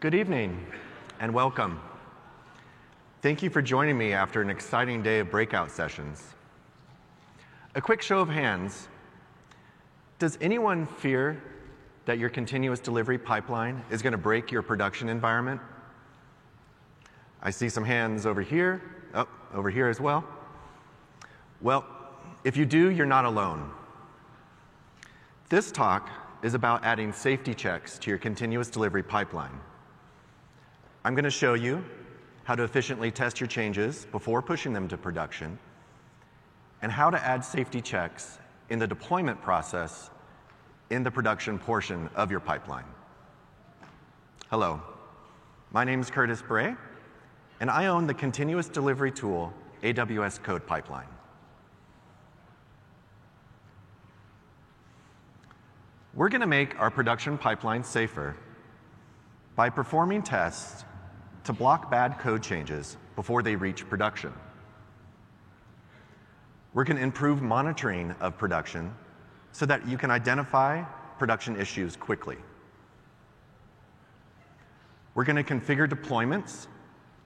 Good evening and welcome. Thank you for joining me after an exciting day of breakout sessions. A quick show of hands. Does anyone fear that your continuous delivery pipeline is going to break your production environment? I see some hands over here, oh, over here as well. Well, if you do, you're not alone. This talk is about adding safety checks to your continuous delivery pipeline. I'm going to show you how to efficiently test your changes before pushing them to production, and how to add safety checks in the deployment process in the production portion of your pipeline. Hello, my name is Curtis Bray, and I own the continuous delivery tool AWS Code Pipeline. We're going to make our production pipeline safer by performing tests to block bad code changes before they reach production. We're going to improve monitoring of production so that you can identify production issues quickly. We're going to configure deployments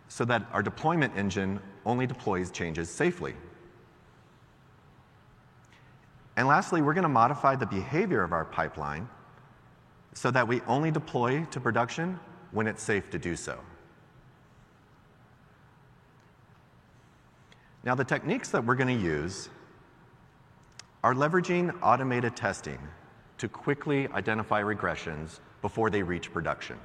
so that our deployment engine only deploys changes safely. And lastly, we're going to modify the behavior of our pipeline so that we only deploy to production when it's safe to do so. Now, the techniques that we're going to use are leveraging automated testing to quickly identify regressions before they reach production.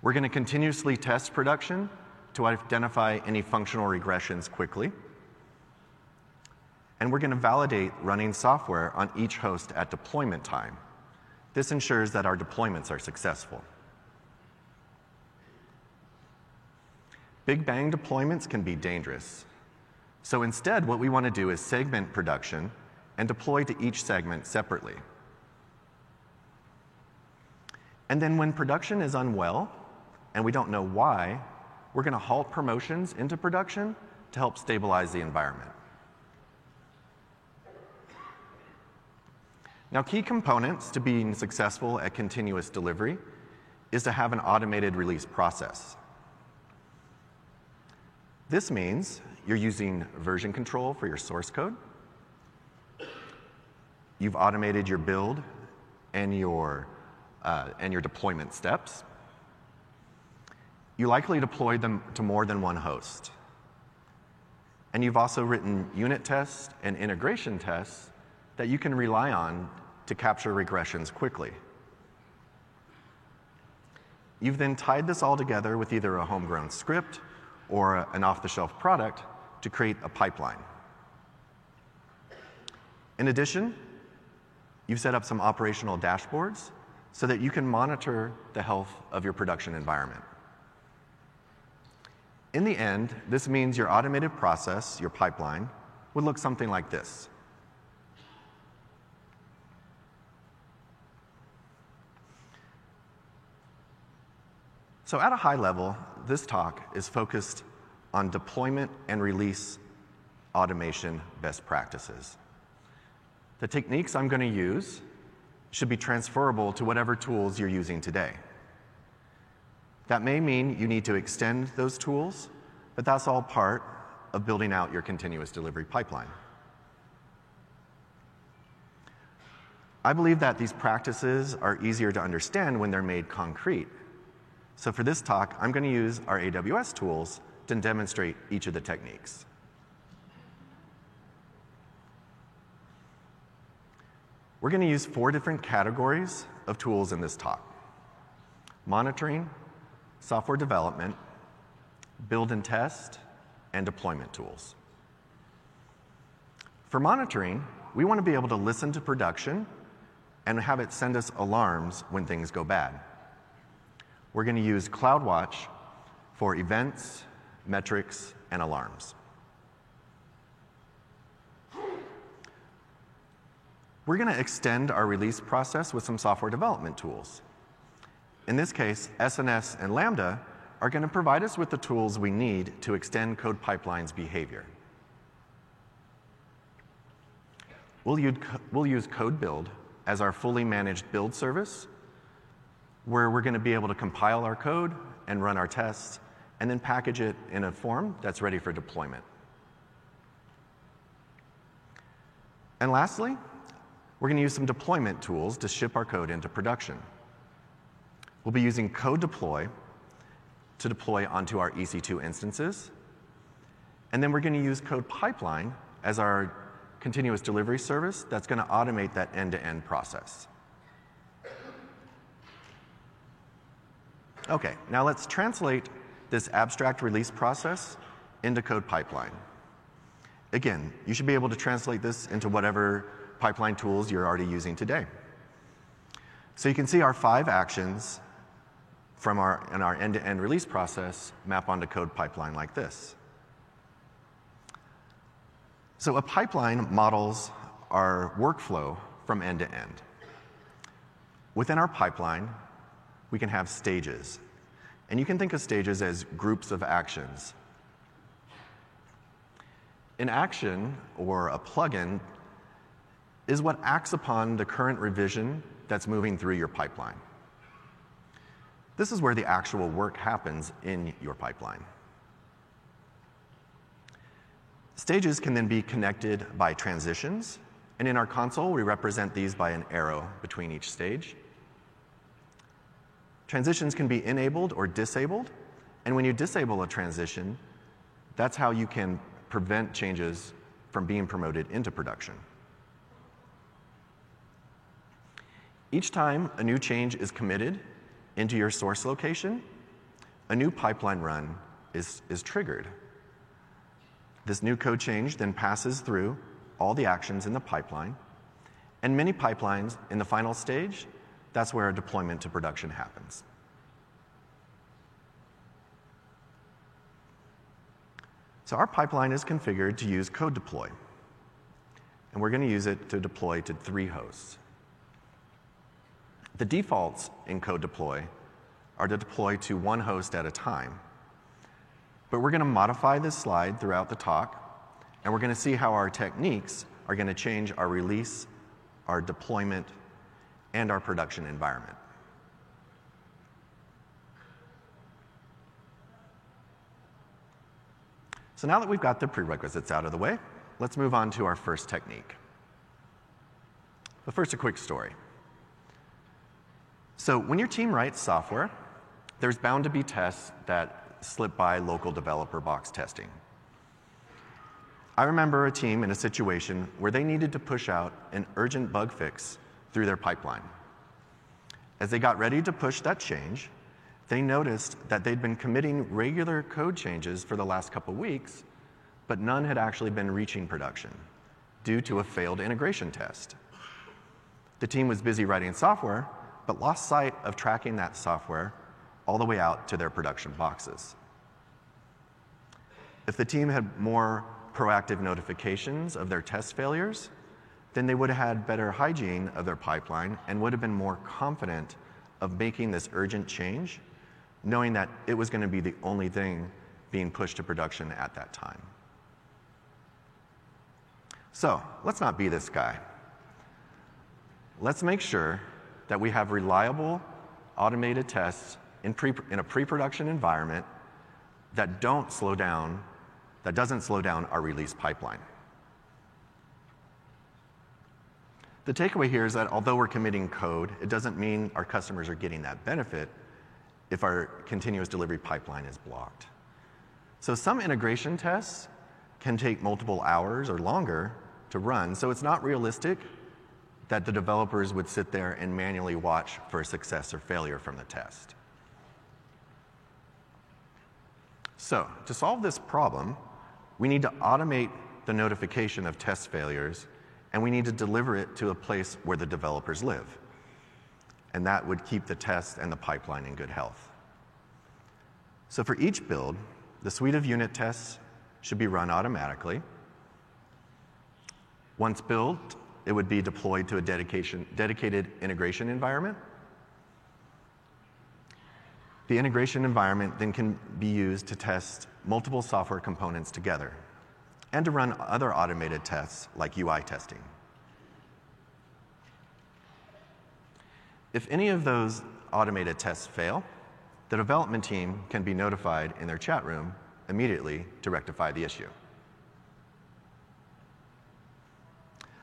We're going to continuously test production to identify any functional regressions quickly. And we're going to validate running software on each host at deployment time. This ensures that our deployments are successful. Big bang deployments can be dangerous. So instead, what we want to do is segment production and deploy to each segment separately. And then when production is unwell and we don't know why, we're going to halt promotions into production to help stabilize the environment. Now, key components to being successful at continuous delivery is to have an automated release process. This means you're using version control for your source code. You've automated your build and your, uh, and your deployment steps. You likely deployed them to more than one host. And you've also written unit tests and integration tests that you can rely on to capture regressions quickly. You've then tied this all together with either a homegrown script or an off the shelf product to create a pipeline. In addition, you've set up some operational dashboards so that you can monitor the health of your production environment. In the end, this means your automated process, your pipeline, would look something like this. So, at a high level, this talk is focused on deployment and release automation best practices. The techniques I'm going to use should be transferable to whatever tools you're using today. That may mean you need to extend those tools, but that's all part of building out your continuous delivery pipeline. I believe that these practices are easier to understand when they're made concrete so for this talk, I'm going to use our AWS tools to demonstrate each of the techniques. We're going to use four different categories of tools in this talk. Monitoring, software development, build and test, and deployment tools. For monitoring, we want to be able to listen to production and have it send us alarms when things go bad. We're going to use CloudWatch for events, metrics, and alarms. We're going to extend our release process with some software development tools. In this case, SNS and Lambda are going to provide us with the tools we need to extend Code Pipeline's behavior. We'll use, we'll use Code Build as our fully managed build service where we're going to be able to compile our code and run our tests and then package it in a form that's ready for deployment. And lastly, we're going to use some deployment tools to ship our code into production. We'll be using code deploy to deploy onto our EC2 instances. And then we're going to use code pipeline as our continuous delivery service that's going to automate that end-to-end process. Okay, now let's translate this abstract release process into code pipeline. Again, you should be able to translate this into whatever pipeline tools you're already using today. So you can see our five actions from our, in our end-to-end release process map onto code pipeline like this. So a pipeline models our workflow from end to end. Within our pipeline, we can have stages. And you can think of stages as groups of actions. An action or a plugin is what acts upon the current revision that's moving through your pipeline. This is where the actual work happens in your pipeline. Stages can then be connected by transitions, and in our console, we represent these by an arrow between each stage. Transitions can be enabled or disabled, and when you disable a transition, that's how you can prevent changes from being promoted into production. Each time a new change is committed into your source location, a new pipeline run is, is triggered. This new code change then passes through all the actions in the pipeline, and many pipelines in the final stage, that's where a deployment to production happens. So our pipeline is configured to use code deploy, and we're going to use it to deploy to three hosts. The defaults in code deploy are to deploy to one host at a time. But we're going to modify this slide throughout the talk, and we're going to see how our techniques are going to change our release, our deployment, and our production environment. So now that we've got the prerequisites out of the way, let's move on to our first technique. But first, a quick story. So when your team writes software, there's bound to be tests that slip by local developer box testing. I remember a team in a situation where they needed to push out an urgent bug fix through their pipeline. As they got ready to push that change, they noticed that they'd been committing regular code changes for the last couple weeks, but none had actually been reaching production due to a failed integration test. The team was busy writing software, but lost sight of tracking that software all the way out to their production boxes. If the team had more proactive notifications of their test failures, then they would have had better hygiene of their pipeline and would have been more confident of making this urgent change, knowing that it was going to be the only thing being pushed to production at that time. So let's not be this guy. Let's make sure that we have reliable automated tests in, pre, in a pre-production environment that don't slow down, that doesn't slow down our release pipeline. The takeaway here is that although we're committing code, it doesn't mean our customers are getting that benefit if our continuous delivery pipeline is blocked. So some integration tests can take multiple hours or longer to run, so it's not realistic that the developers would sit there and manually watch for success or failure from the test. So, to solve this problem, we need to automate the notification of test failures and we need to deliver it to a place where the developers live. And that would keep the test and the pipeline in good health. So, for each build, the suite of unit tests should be run automatically. Once built, it would be deployed to a dedicated integration environment. The integration environment then can be used to test multiple software components together and to run other automated tests like UI testing. If any of those automated tests fail, the development team can be notified in their chat room immediately to rectify the issue.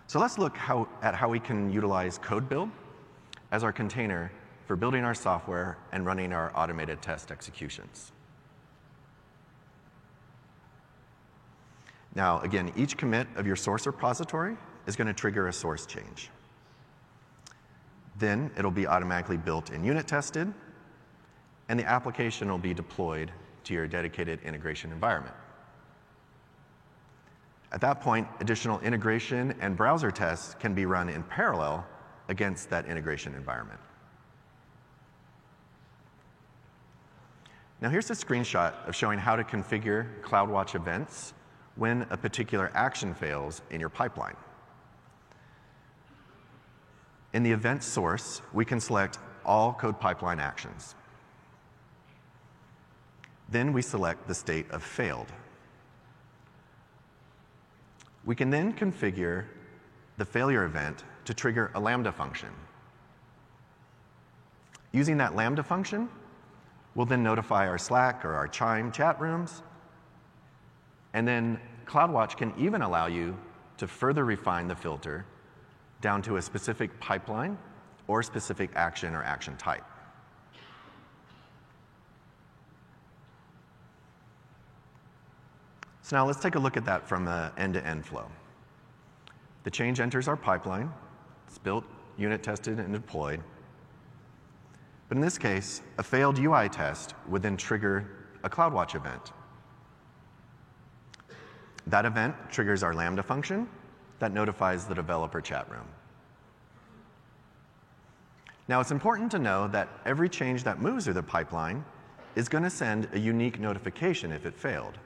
So let's look how, at how we can utilize code build as our container for building our software and running our automated test executions. Now, again, each commit of your source repository is going to trigger a source change. Then it'll be automatically built and unit tested, and the application will be deployed to your dedicated integration environment. At that point, additional integration and browser tests can be run in parallel against that integration environment. Now here's a screenshot of showing how to configure CloudWatch events when a particular action fails in your pipeline. In the event source, we can select all code pipeline actions. Then we select the state of failed. We can then configure the failure event to trigger a Lambda function. Using that Lambda function, we'll then notify our Slack or our Chime chat rooms. And then CloudWatch can even allow you to further refine the filter down to a specific pipeline or specific action or action type. So now let's take a look at that from an end-to-end flow. The change enters our pipeline. It's built, unit tested, and deployed. But in this case, a failed UI test would then trigger a CloudWatch event. That event triggers our Lambda function that notifies the developer chat room. Now, it's important to know that every change that moves through the pipeline is going to send a unique notification if it failed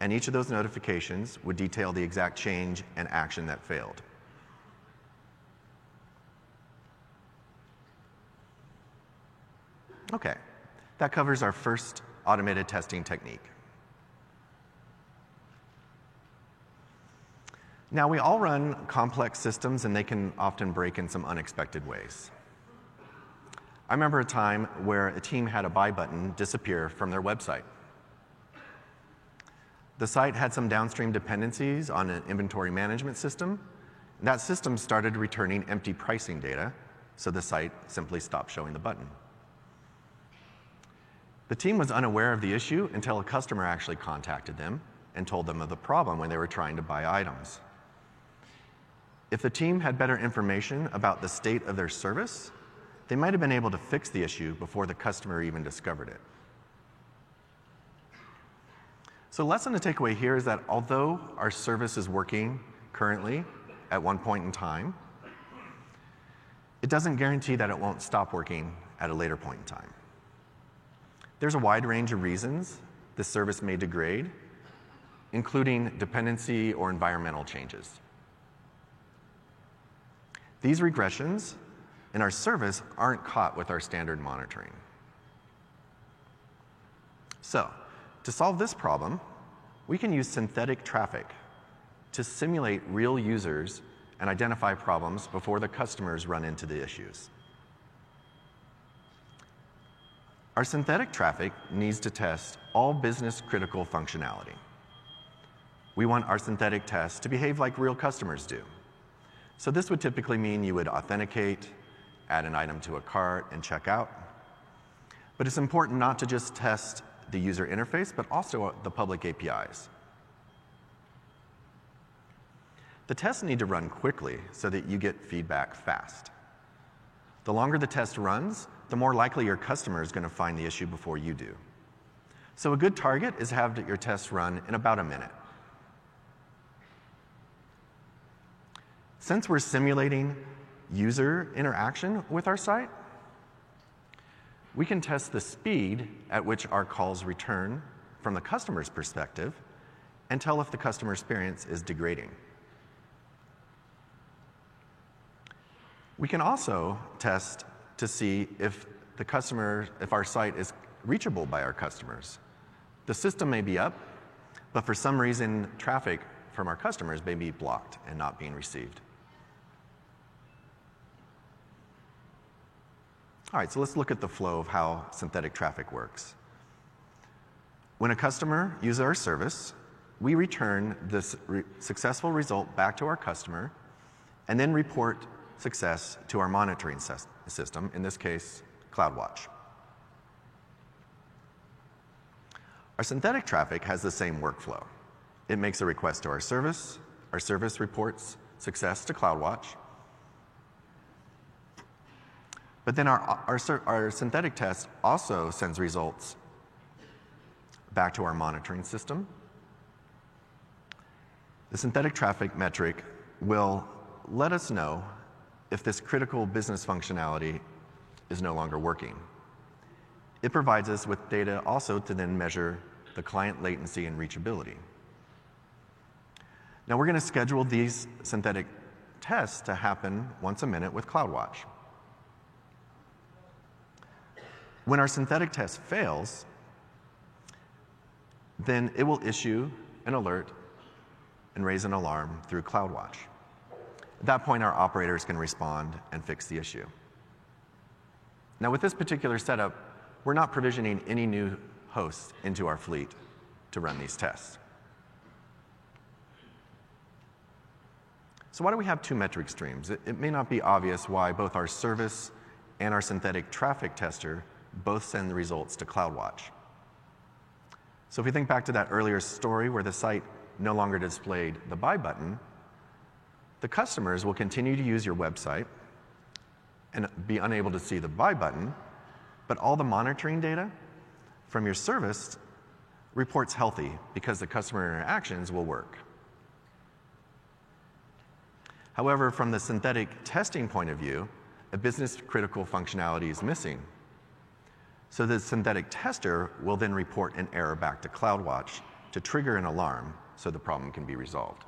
and each of those notifications would detail the exact change and action that failed. Okay, that covers our first automated testing technique. Now, we all run complex systems and they can often break in some unexpected ways. I remember a time where a team had a buy button disappear from their website. The site had some downstream dependencies on an inventory management system. That system started returning empty pricing data, so the site simply stopped showing the button. The team was unaware of the issue until a customer actually contacted them and told them of the problem when they were trying to buy items. If the team had better information about the state of their service, they might have been able to fix the issue before the customer even discovered it. So, the lesson to take away here is that although our service is working currently at one point in time, it doesn't guarantee that it won't stop working at a later point in time. There's a wide range of reasons this service may degrade, including dependency or environmental changes. These regressions in our service aren't caught with our standard monitoring. So, to solve this problem, we can use synthetic traffic to simulate real users and identify problems before the customers run into the issues. Our synthetic traffic needs to test all business critical functionality. We want our synthetic tests to behave like real customers do. So this would typically mean you would authenticate, add an item to a cart, and check out. But it's important not to just test the user interface, but also uh, the public APIs. The tests need to run quickly so that you get feedback fast. The longer the test runs, the more likely your customer is going to find the issue before you do. So a good target is to have your tests run in about a minute. Since we're simulating user interaction with our site, we can test the speed at which our calls return from the customer's perspective and tell if the customer experience is degrading. We can also test to see if the customer, if our site is reachable by our customers. The system may be up, but for some reason, traffic from our customers may be blocked and not being received. All right, so let's look at the flow of how synthetic traffic works. When a customer uses our service, we return this re successful result back to our customer and then report success to our monitoring system, in this case, CloudWatch. Our synthetic traffic has the same workflow. It makes a request to our service, our service reports success to CloudWatch, but then our, our, our synthetic test also sends results back to our monitoring system. The synthetic traffic metric will let us know if this critical business functionality is no longer working. It provides us with data also to then measure the client latency and reachability. Now we're going to schedule these synthetic tests to happen once a minute with CloudWatch. When our synthetic test fails, then it will issue an alert and raise an alarm through CloudWatch. At that point, our operators can respond and fix the issue. Now, with this particular setup, we're not provisioning any new hosts into our fleet to run these tests. So why do we have two metric streams? It, it, may not be obvious why both our service and our synthetic traffic tester both send the results to CloudWatch. So if we think back to that earlier story where the site no longer displayed the buy button, the customers will continue to use your website and be unable to see the buy button, but all the monitoring data from your service reports healthy because the customer interactions will work. However, from the synthetic testing point of view, a business critical functionality is missing. So the synthetic tester will then report an error back to CloudWatch to trigger an alarm so the problem can be resolved.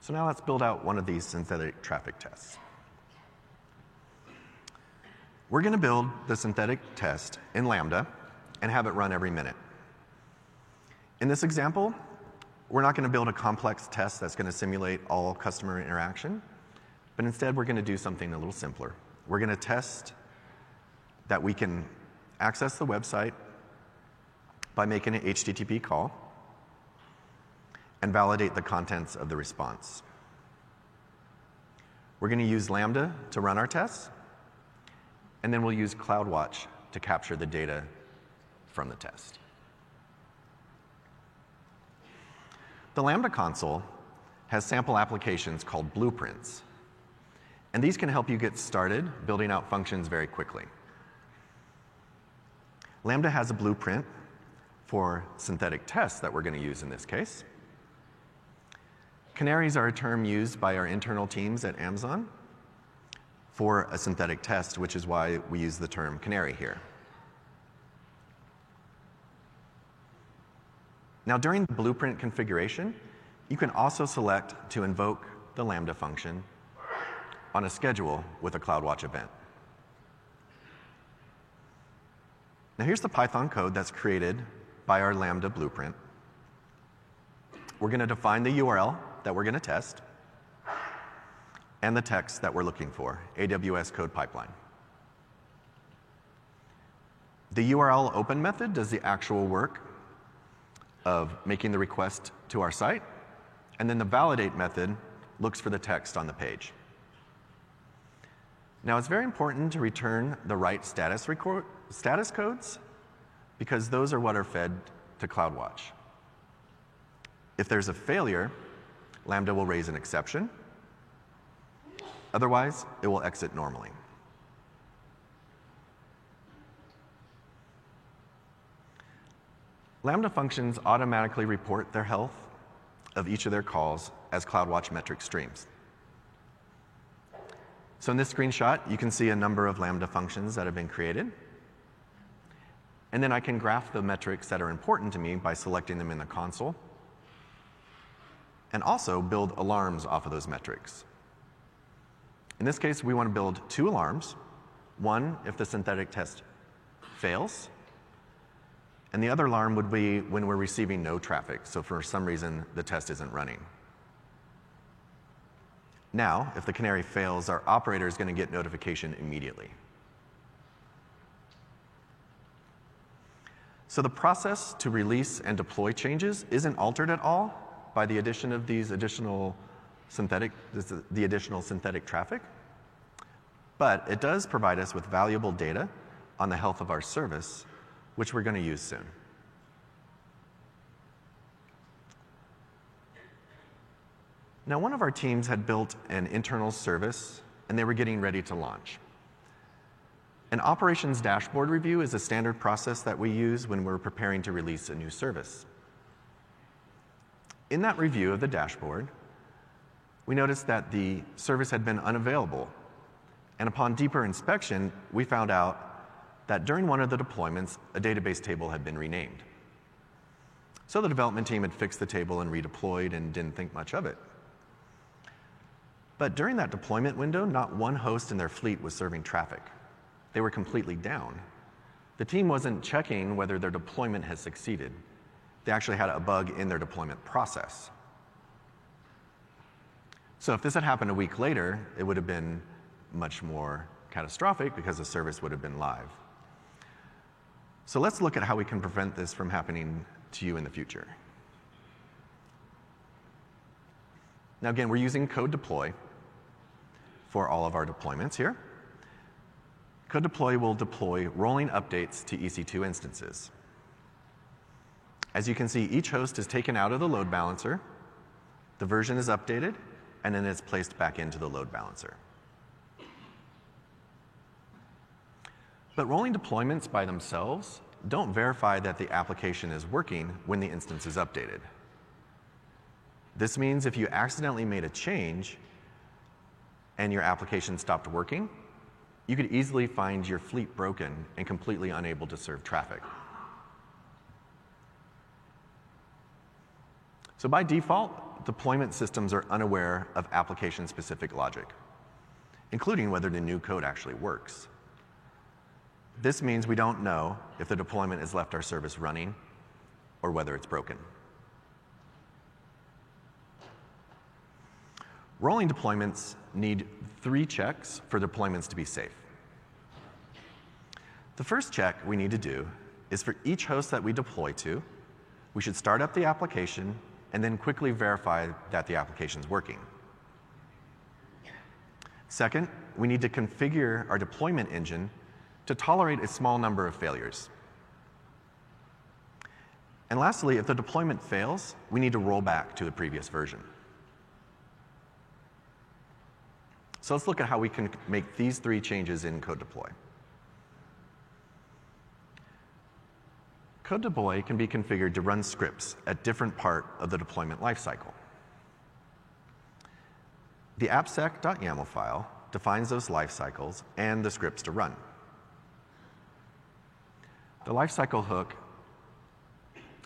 So now let's build out one of these synthetic traffic tests. We're going to build the synthetic test in Lambda and have it run every minute. In this example, we're not going to build a complex test that's going to simulate all customer interaction, but instead we're going to do something a little simpler. We're going to test that we can access the website by making an HTTP call and validate the contents of the response. We're going to use Lambda to run our tests, and then we'll use CloudWatch to capture the data from the test. The Lambda console has sample applications called blueprints, and these can help you get started building out functions very quickly. Lambda has a blueprint for synthetic tests that we're going to use in this case. Canaries are a term used by our internal teams at Amazon for a synthetic test, which is why we use the term canary here. Now, during the blueprint configuration, you can also select to invoke the Lambda function on a schedule with a CloudWatch event. Now, here's the Python code that's created by our Lambda blueprint. We're going to define the URL that we're going to test and the text that we're looking for, AWS code pipeline. The URL open method does the actual work of making the request to our site, and then the validate method looks for the text on the page. Now, it's very important to return the right status, record, status codes because those are what are fed to CloudWatch. If there's a failure, Lambda will raise an exception. Otherwise, it will exit normally. Lambda functions automatically report their health of each of their calls as CloudWatch metric streams. So in this screenshot, you can see a number of Lambda functions that have been created. And then I can graph the metrics that are important to me by selecting them in the console and also build alarms off of those metrics. In this case, we want to build two alarms. One, if the synthetic test fails. And the other alarm would be when we're receiving no traffic, so for some reason the test isn't running. Now, if the canary fails, our operator is going to get notification immediately. So the process to release and deploy changes isn't altered at all by the addition of these additional synthetic, the additional synthetic traffic, but it does provide us with valuable data on the health of our service, which we're going to use soon. Now, one of our teams had built an internal service and they were getting ready to launch. An operations dashboard review is a standard process that we use when we're preparing to release a new service. In that review of the dashboard, we noticed that the service had been unavailable. And upon deeper inspection, we found out that during one of the deployments, a database table had been renamed. So the development team had fixed the table and redeployed and didn't think much of it. But during that deployment window, not one host in their fleet was serving traffic. They were completely down. The team wasn't checking whether their deployment had succeeded. They actually had a bug in their deployment process. So if this had happened a week later, it would have been much more catastrophic because the service would have been live. So let's look at how we can prevent this from happening to you in the future. Now again, we're using code deploy for all of our deployments here. Code deploy will deploy rolling updates to EC2 instances. As you can see, each host is taken out of the load balancer, the version is updated, and then it's placed back into the load balancer. But rolling deployments by themselves don't verify that the application is working when the instance is updated. This means if you accidentally made a change, and your application stopped working, you could easily find your fleet broken and completely unable to serve traffic. So by default, deployment systems are unaware of application-specific logic, including whether the new code actually works. This means we don't know if the deployment has left our service running or whether it's broken. Rolling deployments need three checks for deployments to be safe. The first check we need to do is for each host that we deploy to, we should start up the application and then quickly verify that the application is working. Second, we need to configure our deployment engine to tolerate a small number of failures. And lastly, if the deployment fails, we need to roll back to the previous version. So let's look at how we can make these three changes in code deploy. Code deploy can be configured to run scripts at different part of the deployment lifecycle. The appspec.yaml file defines those lifecycles and the scripts to run. The lifecycle hook,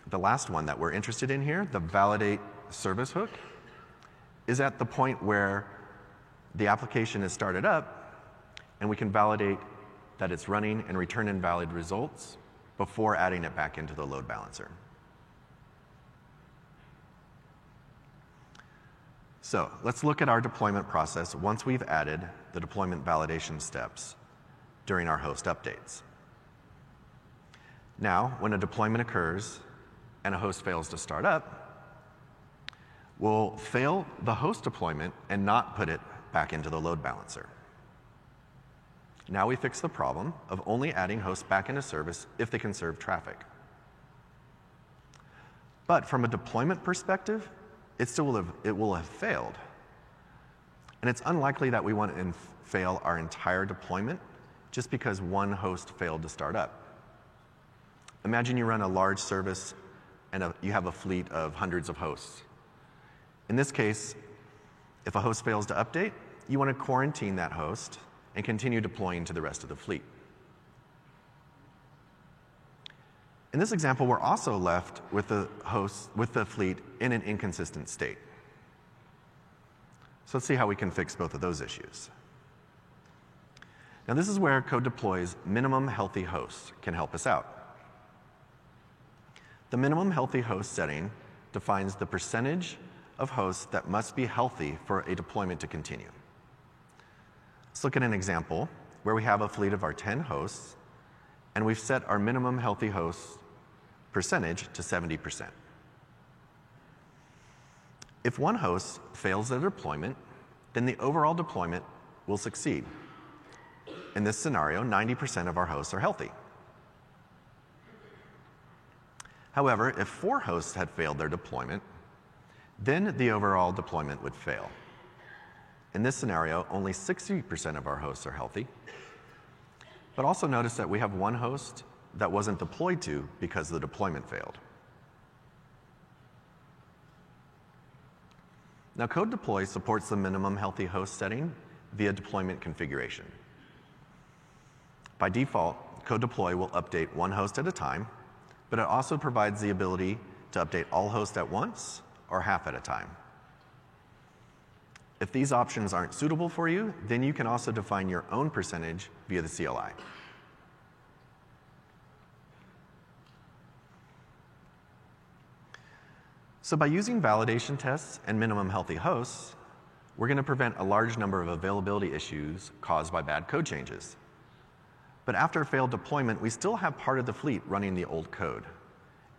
the last one that we're interested in here, the validate service hook, is at the point where the application is started up, and we can validate that it's running and return invalid results before adding it back into the load balancer. So let's look at our deployment process once we've added the deployment validation steps during our host updates. Now, when a deployment occurs and a host fails to start up, we'll fail the host deployment and not put it back into the load balancer. Now we fix the problem of only adding hosts back into service if they can serve traffic. But from a deployment perspective, it still will have, it will have failed. And it's unlikely that we want to fail our entire deployment just because one host failed to start up. Imagine you run a large service and a, you have a fleet of hundreds of hosts. In this case, if a host fails to update, you want to quarantine that host and continue deploying to the rest of the fleet. In this example, we're also left with the host, with the fleet in an inconsistent state. So let's see how we can fix both of those issues. Now, this is where Code Deploy's minimum healthy hosts can help us out. The minimum healthy host setting defines the percentage of hosts that must be healthy for a deployment to continue. Let's look at an example where we have a fleet of our 10 hosts, and we've set our minimum healthy host percentage to 70%. If one host fails their deployment, then the overall deployment will succeed. In this scenario, 90% of our hosts are healthy. However, if four hosts had failed their deployment, then the overall deployment would fail. In this scenario, only 60% of our hosts are healthy. But also notice that we have one host that wasn't deployed to because the deployment failed. Now, Code Deploy supports the minimum healthy host setting via deployment configuration. By default, Code Deploy will update one host at a time but it also provides the ability to update all hosts at once or half at a time. If these options aren't suitable for you, then you can also define your own percentage via the CLI. So by using validation tests and minimum healthy hosts, we're going to prevent a large number of availability issues caused by bad code changes. But after a failed deployment, we still have part of the fleet running the old code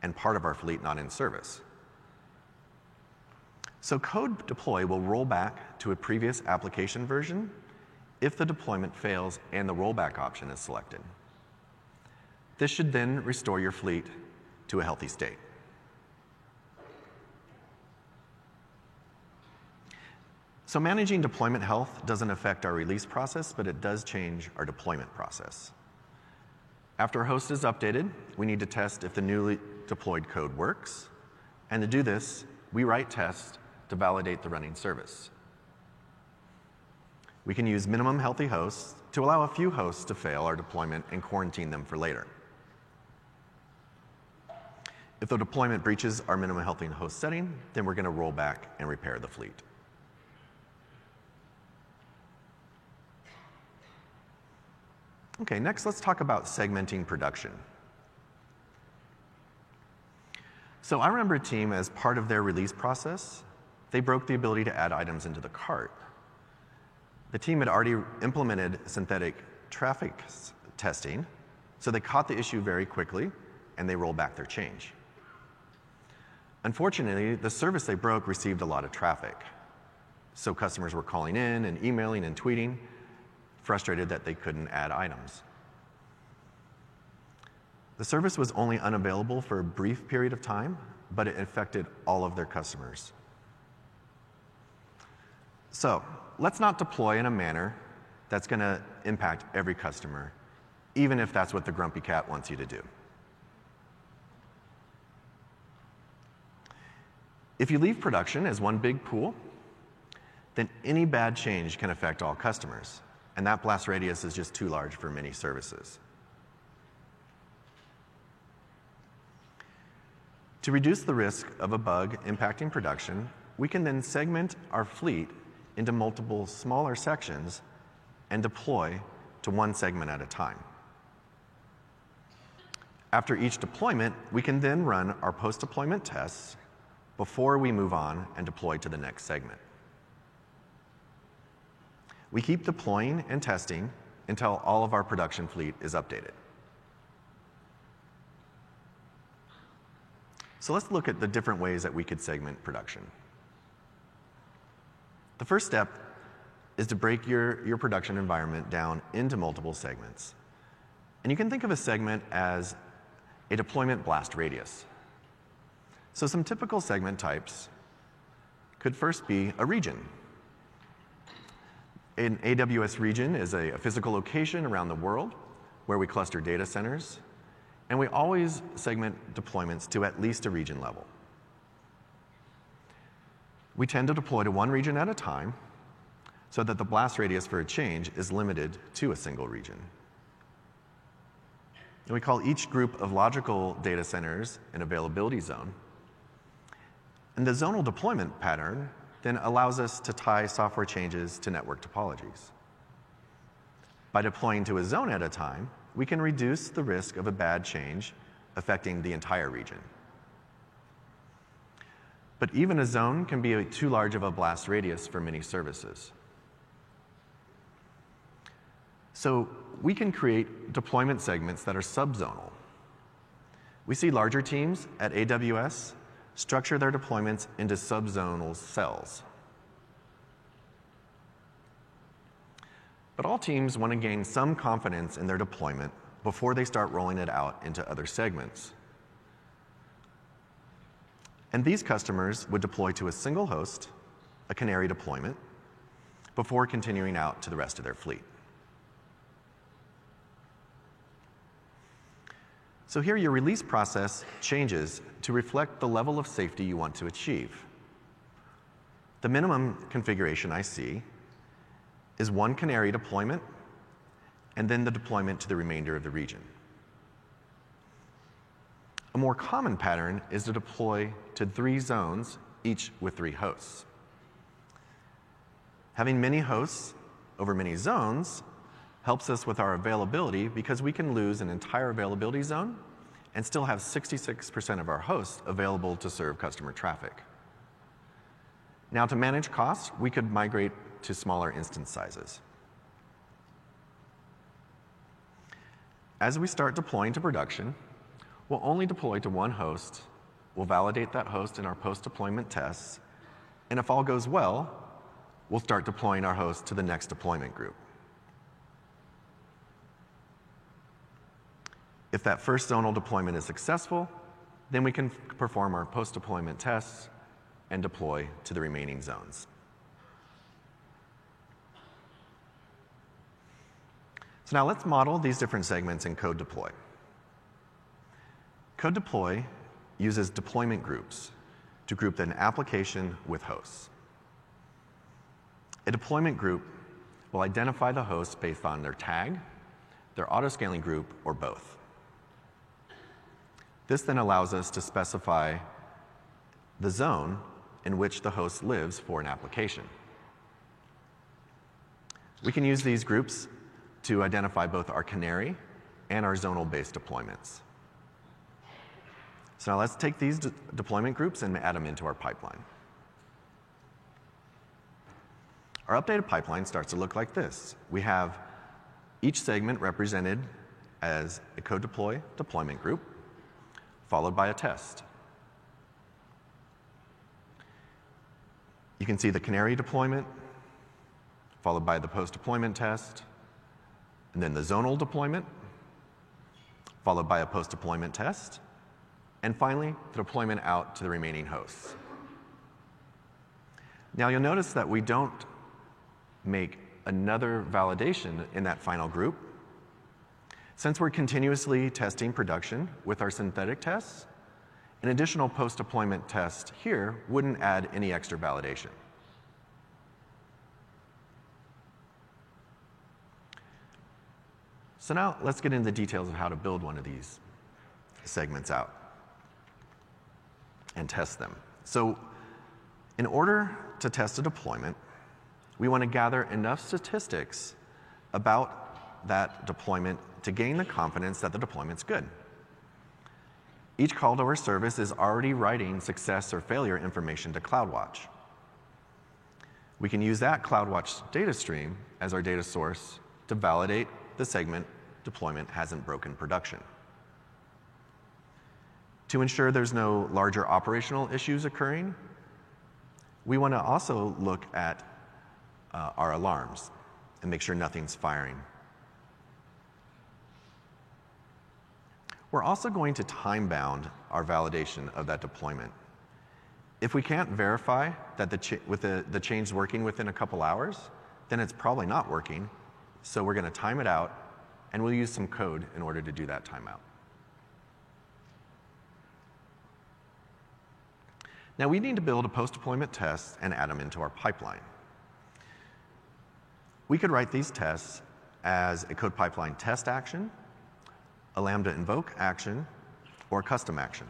and part of our fleet not in service. So code deploy will roll back to a previous application version if the deployment fails and the rollback option is selected. This should then restore your fleet to a healthy state. So managing deployment health doesn't affect our release process, but it does change our deployment process. After a host is updated, we need to test if the newly deployed code works. And to do this, we write tests to validate the running service. We can use minimum healthy hosts to allow a few hosts to fail our deployment and quarantine them for later. If the deployment breaches our minimum healthy host setting, then we're going to roll back and repair the fleet. Okay, next let's talk about segmenting production. So I remember a team as part of their release process, they broke the ability to add items into the cart. The team had already implemented synthetic traffic testing, so they caught the issue very quickly and they rolled back their change. Unfortunately, the service they broke received a lot of traffic. So customers were calling in and emailing and tweeting, frustrated that they couldn't add items. The service was only unavailable for a brief period of time, but it affected all of their customers. So let's not deploy in a manner that's going to impact every customer, even if that's what the grumpy cat wants you to do. If you leave production as one big pool, then any bad change can affect all customers and that blast radius is just too large for many services. To reduce the risk of a bug impacting production, we can then segment our fleet into multiple smaller sections and deploy to one segment at a time. After each deployment, we can then run our post-deployment tests before we move on and deploy to the next segment. We keep deploying and testing until all of our production fleet is updated. So let's look at the different ways that we could segment production. The first step is to break your, your production environment down into multiple segments. And you can think of a segment as a deployment blast radius. So some typical segment types could first be a region. An AWS region is a, physical location around the world where we cluster data centers, and we always segment deployments to at least a region level. We tend to deploy to one region at a time so that the blast radius for a change is limited to a single region. And we call each group of logical data centers an availability zone. And the zonal deployment pattern then allows us to tie software changes to network topologies. By deploying to a zone at a time, we can reduce the risk of a bad change affecting the entire region. But even a zone can be too large of a blast radius for many services. So we can create deployment segments that are subzonal. We see larger teams at AWS structure their deployments into subzonal cells. But all teams want to gain some confidence in their deployment before they start rolling it out into other segments. And these customers would deploy to a single host, a canary deployment, before continuing out to the rest of their fleet. So here your release process changes to reflect the level of safety you want to achieve. The minimum configuration I see is one canary deployment and then the deployment to the remainder of the region. A more common pattern is to deploy to three zones, each with three hosts. Having many hosts over many zones helps us with our availability because we can lose an entire availability zone and still have 66% of our hosts available to serve customer traffic. Now, to manage costs, we could migrate to smaller instance sizes. As we start deploying to production, we'll only deploy to one host, we'll validate that host in our post-deployment tests, and if all goes well, we'll start deploying our host to the next deployment group. If that first zonal deployment is successful, then we can perform our post-deployment tests and deploy to the remaining zones. So now let's model these different segments in code deploy. Code deploy uses deployment groups to group an application with hosts. A deployment group will identify the host based on their tag, their autoscaling group, or both. This then allows us to specify the zone in which the host lives for an application. We can use these groups to identify both our canary and our zonal-based deployments. So now let's take these de deployment groups and add them into our pipeline. Our updated pipeline starts to look like this. We have each segment represented as a code deploy deployment group, followed by a test. You can see the canary deployment, followed by the post-deployment test, and then the zonal deployment, followed by a post-deployment test, and finally, the deployment out to the remaining hosts. Now you'll notice that we don't make another validation in that final group. Since we're continuously testing production with our synthetic tests, an additional post-deployment test here wouldn't add any extra validation. So now let's get into the details of how to build one of these segments out and test them. So in order to test a deployment, we want to gather enough statistics about that deployment to gain the confidence that the deployment's good. Each call to our service is already writing success or failure information to CloudWatch. We can use that CloudWatch data stream as our data source to validate the segment deployment hasn't broken production. To ensure there's no larger operational issues occurring, we want to also look at uh, our alarms and make sure nothing's firing. We're also going to time bound our validation of that deployment. If we can't verify that the, with the, the change working within a couple hours, then it's probably not working. So we're going to time it out and we'll use some code in order to do that timeout. Now we need to build a post-deployment test and add them into our pipeline. We could write these tests as a code pipeline test action, a Lambda invoke action, or custom action.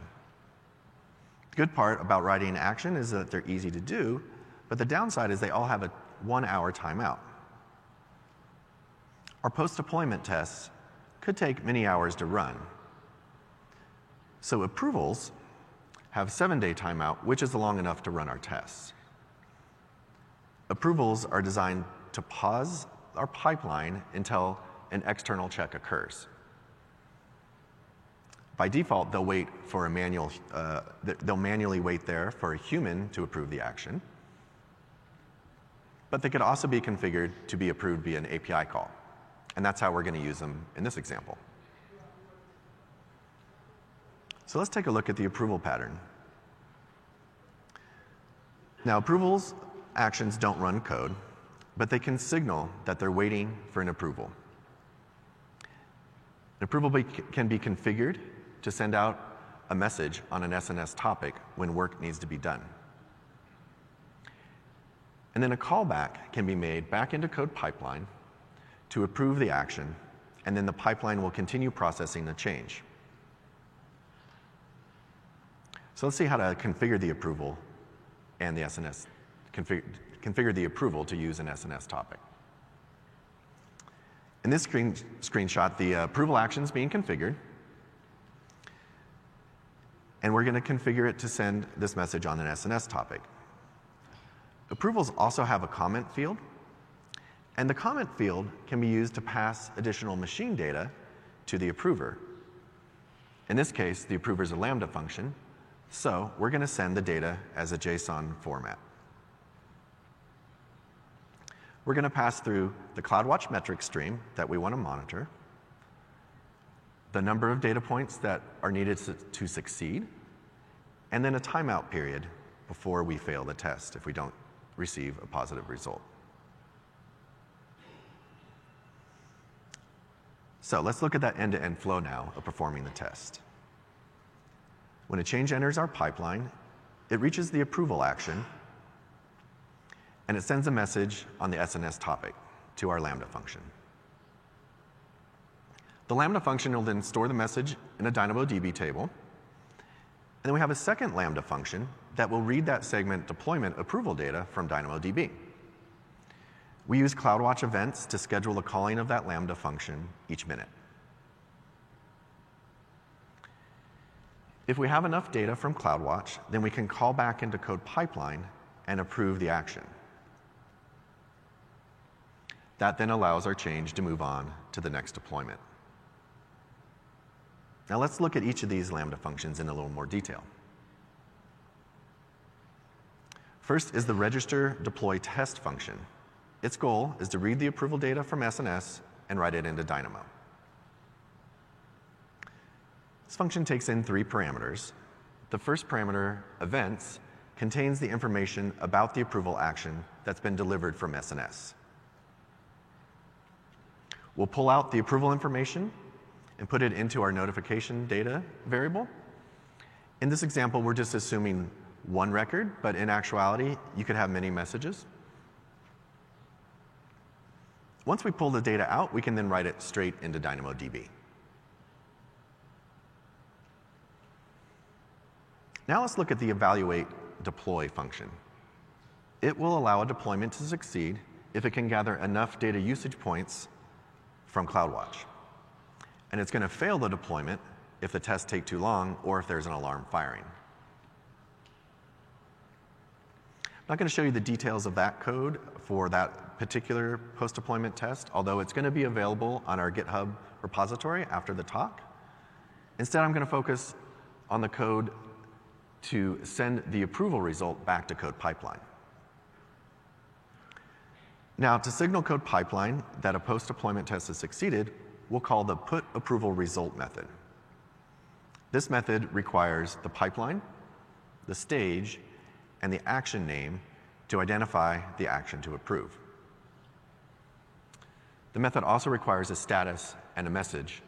The good part about writing an action is that they're easy to do, but the downside is they all have a one hour timeout. Our post-deployment tests could take many hours to run. So approvals have seven-day timeout, which is long enough to run our tests. Approvals are designed to pause our pipeline until an external check occurs. By default, they'll wait for a manual, uh, they'll manually wait there for a human to approve the action. But they could also be configured to be approved via an API call. And that's how we're going to use them in this example. So let's take a look at the approval pattern. Now, approvals actions don't run code, but they can signal that they're waiting for an approval. An approval be can be configured to send out a message on an SNS topic when work needs to be done. And then a callback can be made back into code pipeline to approve the action, and then the pipeline will continue processing the change. So let's see how to configure the approval and the SNS, config configure the approval to use an SNS topic. In this screen, screenshot, the approval action is being configured. And we're going to configure it to send this message on an SNS topic. Approvals also have a comment field and the comment field can be used to pass additional machine data to the approver. In this case, the approver is a Lambda function, so we're going to send the data as a JSON format. We're going to pass through the CloudWatch metric stream that we want to monitor, the number of data points that are needed to succeed, and then a timeout period before we fail the test if we don't receive a positive result. So let's look at that end-to-end -end flow now of performing the test. When a change enters our pipeline, it reaches the approval action, and it sends a message on the SNS topic to our Lambda function. The Lambda function will then store the message in a DynamoDB table, and then we have a second Lambda function that will read that segment deployment approval data from DynamoDB. We use CloudWatch events to schedule the calling of that Lambda function each minute. If we have enough data from CloudWatch, then we can call back into Code Pipeline and approve the action. That then allows our change to move on to the next deployment. Now let's look at each of these Lambda functions in a little more detail. First is the register deploy test function. Its goal is to read the approval data from SNS and write it into Dynamo. This function takes in three parameters. The first parameter, events, contains the information about the approval action that's been delivered from SNS. We'll pull out the approval information and put it into our notification data variable. In this example, we're just assuming one record, but in actuality, you could have many messages. Once we pull the data out, we can then write it straight into DynamoDB. Now let's look at the evaluate deploy function. It will allow a deployment to succeed if it can gather enough data usage points from CloudWatch. And it's going to fail the deployment if the tests take too long or if there's an alarm firing. I'm not going to show you the details of that code for that particular post-deployment test, although it's going to be available on our GitHub repository after the talk. Instead, I'm going to focus on the code to send the approval result back to code pipeline. Now, to signal code pipeline that a post-deployment test has succeeded, we'll call the put approval result method. This method requires the pipeline, the stage, and the action name to identify the action to approve. The method also requires a status and a message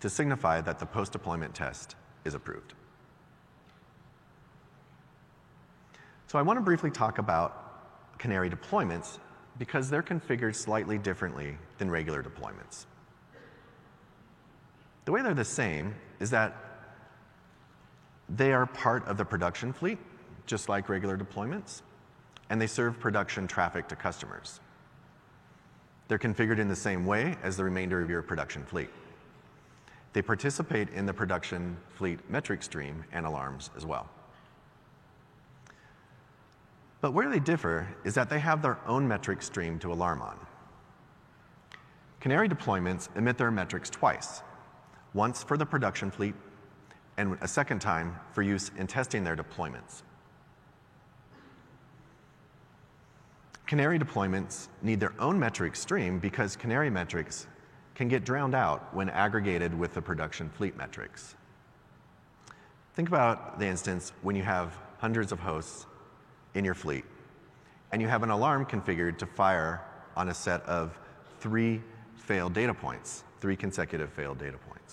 to signify that the post-deployment test is approved. So I want to briefly talk about Canary deployments because they're configured slightly differently than regular deployments. The way they're the same is that they are part of the production fleet, just like regular deployments, and they serve production traffic to customers. They're configured in the same way as the remainder of your production fleet. They participate in the production fleet metric stream and alarms as well. But where they differ is that they have their own metric stream to alarm on. Canary deployments emit their metrics twice, once for the production fleet and a second time for use in testing their deployments. Canary deployments need their own metric stream because Canary metrics can get drowned out when aggregated with the production fleet metrics. Think about the instance when you have hundreds of hosts in your fleet, and you have an alarm configured to fire on a set of three failed data points, three consecutive failed data points.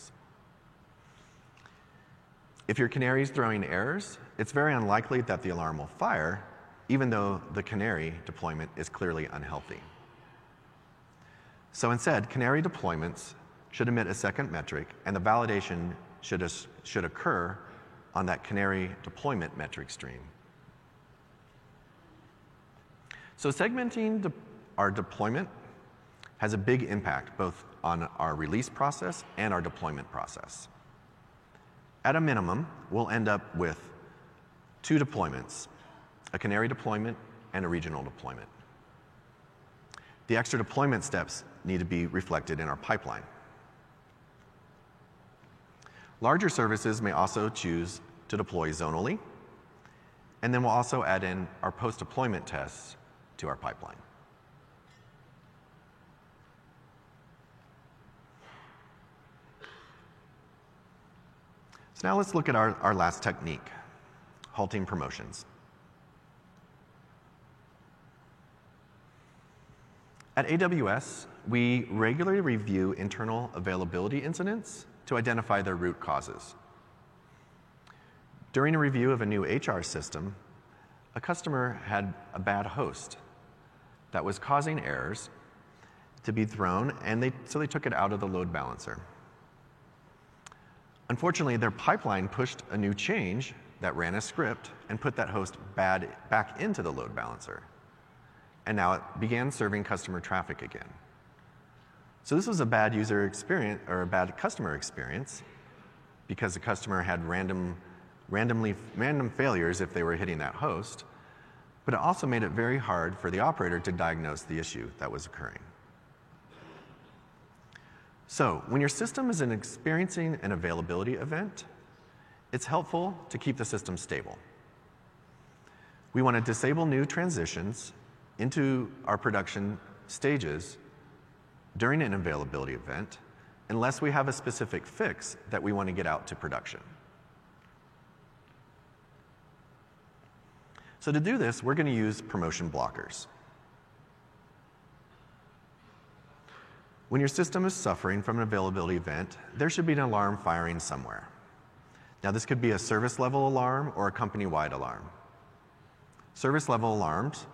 If your canary is throwing errors, it's very unlikely that the alarm will fire, even though the canary deployment is clearly unhealthy. So instead, canary deployments should emit a second metric, and the validation should, should occur on that canary deployment metric stream. So segmenting de our deployment has a big impact both on our release process and our deployment process. At a minimum, we'll end up with two deployments, a canary deployment and a regional deployment. The extra deployment steps need to be reflected in our pipeline. Larger services may also choose to deploy zonally, and then we'll also add in our post-deployment tests to our pipeline. So now let's look at our, our last technique, halting promotions. At AWS, we regularly review internal availability incidents to identify their root causes. During a review of a new HR system, a customer had a bad host that was causing errors to be thrown, and they, so they took it out of the load balancer. Unfortunately, their pipeline pushed a new change that ran a script and put that host bad back into the load balancer. And now it began serving customer traffic again. So this was a bad user experience or a bad customer experience because the customer had random, randomly, random failures if they were hitting that host but it also made it very hard for the operator to diagnose the issue that was occurring. So, when your system is experiencing an availability event, it's helpful to keep the system stable. We want to disable new transitions into our production stages during an availability event unless we have a specific fix that we want to get out to production. So to do this, we're going to use promotion blockers. When your system is suffering from an availability event, there should be an alarm firing somewhere. Now, this could be a service level alarm or a company wide alarm. Service level alarms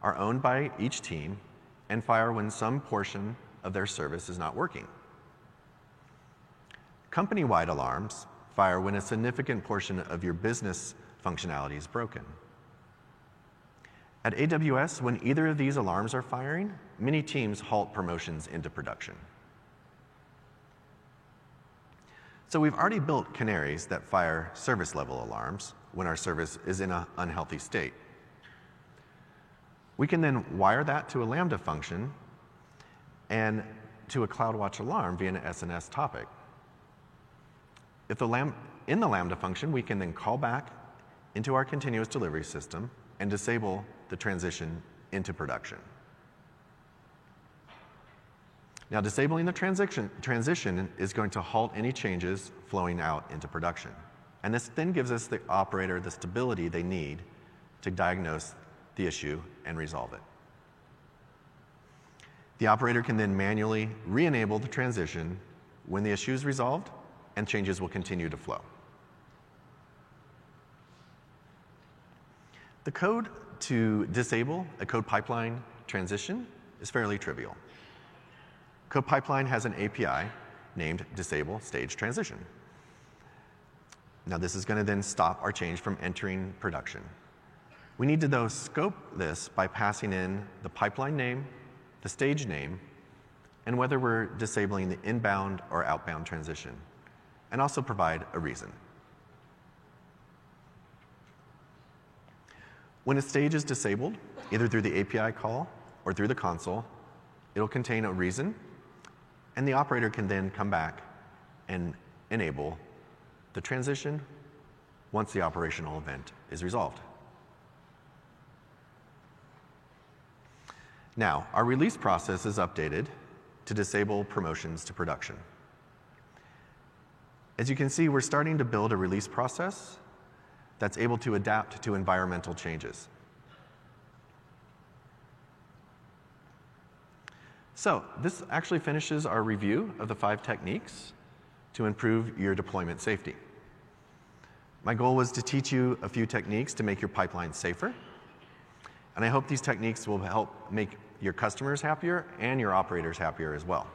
are owned by each team and fire when some portion of their service is not working. Company wide alarms fire when a significant portion of your business functionality is broken. At AWS, when either of these alarms are firing, many teams halt promotions into production. So we've already built canaries that fire service level alarms when our service is in an unhealthy state. We can then wire that to a Lambda function and to a CloudWatch alarm via an SNS topic. If the Lam in the Lambda function, we can then call back into our continuous delivery system and disable the transition into production. Now, disabling the transition, transition is going to halt any changes flowing out into production. And this then gives us the operator the stability they need to diagnose the issue and resolve it. The operator can then manually re enable the transition when the issue is resolved, and changes will continue to flow. The code to disable a code pipeline transition is fairly trivial. Code pipeline has an API named disable stage transition. Now this is going to then stop our change from entering production. We need to though scope this by passing in the pipeline name, the stage name, and whether we're disabling the inbound or outbound transition, and also provide a reason. When a stage is disabled, either through the API call or through the console, it'll contain a reason, and the operator can then come back and enable the transition once the operational event is resolved. Now, our release process is updated to disable promotions to production. As you can see, we're starting to build a release process that's able to adapt to environmental changes. So this actually finishes our review of the five techniques to improve your deployment safety. My goal was to teach you a few techniques to make your pipeline safer. And I hope these techniques will help make your customers happier and your operators happier as well.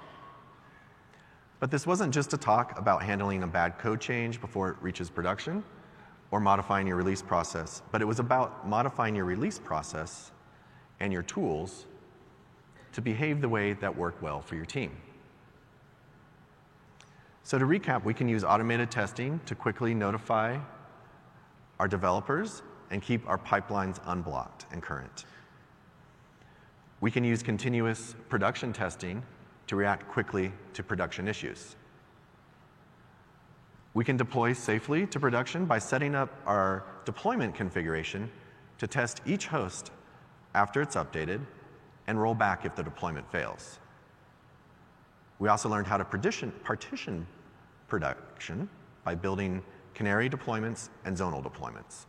But this wasn't just a talk about handling a bad code change before it reaches production or modifying your release process, but it was about modifying your release process and your tools to behave the way that work well for your team. So to recap, we can use automated testing to quickly notify our developers and keep our pipelines unblocked and current. We can use continuous production testing to react quickly to production issues. We can deploy safely to production by setting up our deployment configuration to test each host after it's updated and roll back if the deployment fails. We also learned how to partition, production by building canary deployments and zonal deployments.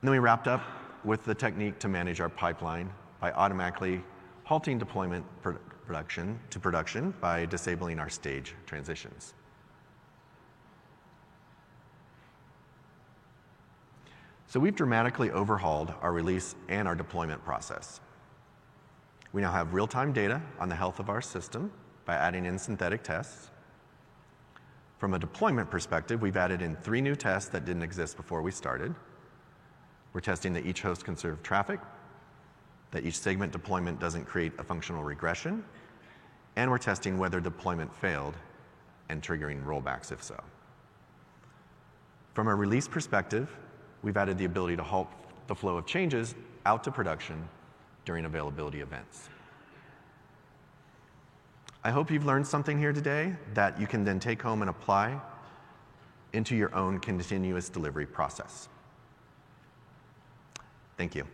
And then we wrapped up with the technique to manage our pipeline by automatically halting deployment production to production by disabling our stage transitions. So we've dramatically overhauled our release and our deployment process. We now have real-time data on the health of our system by adding in synthetic tests. From a deployment perspective, we've added in three new tests that didn't exist before we started. We're testing that each host can serve traffic, that each segment deployment doesn't create a functional regression, and we're testing whether deployment failed and triggering rollbacks if so. From a release perspective, we've added the ability to halt the flow of changes out to production during availability events. I hope you've learned something here today that you can then take home and apply into your own continuous delivery process. Thank you.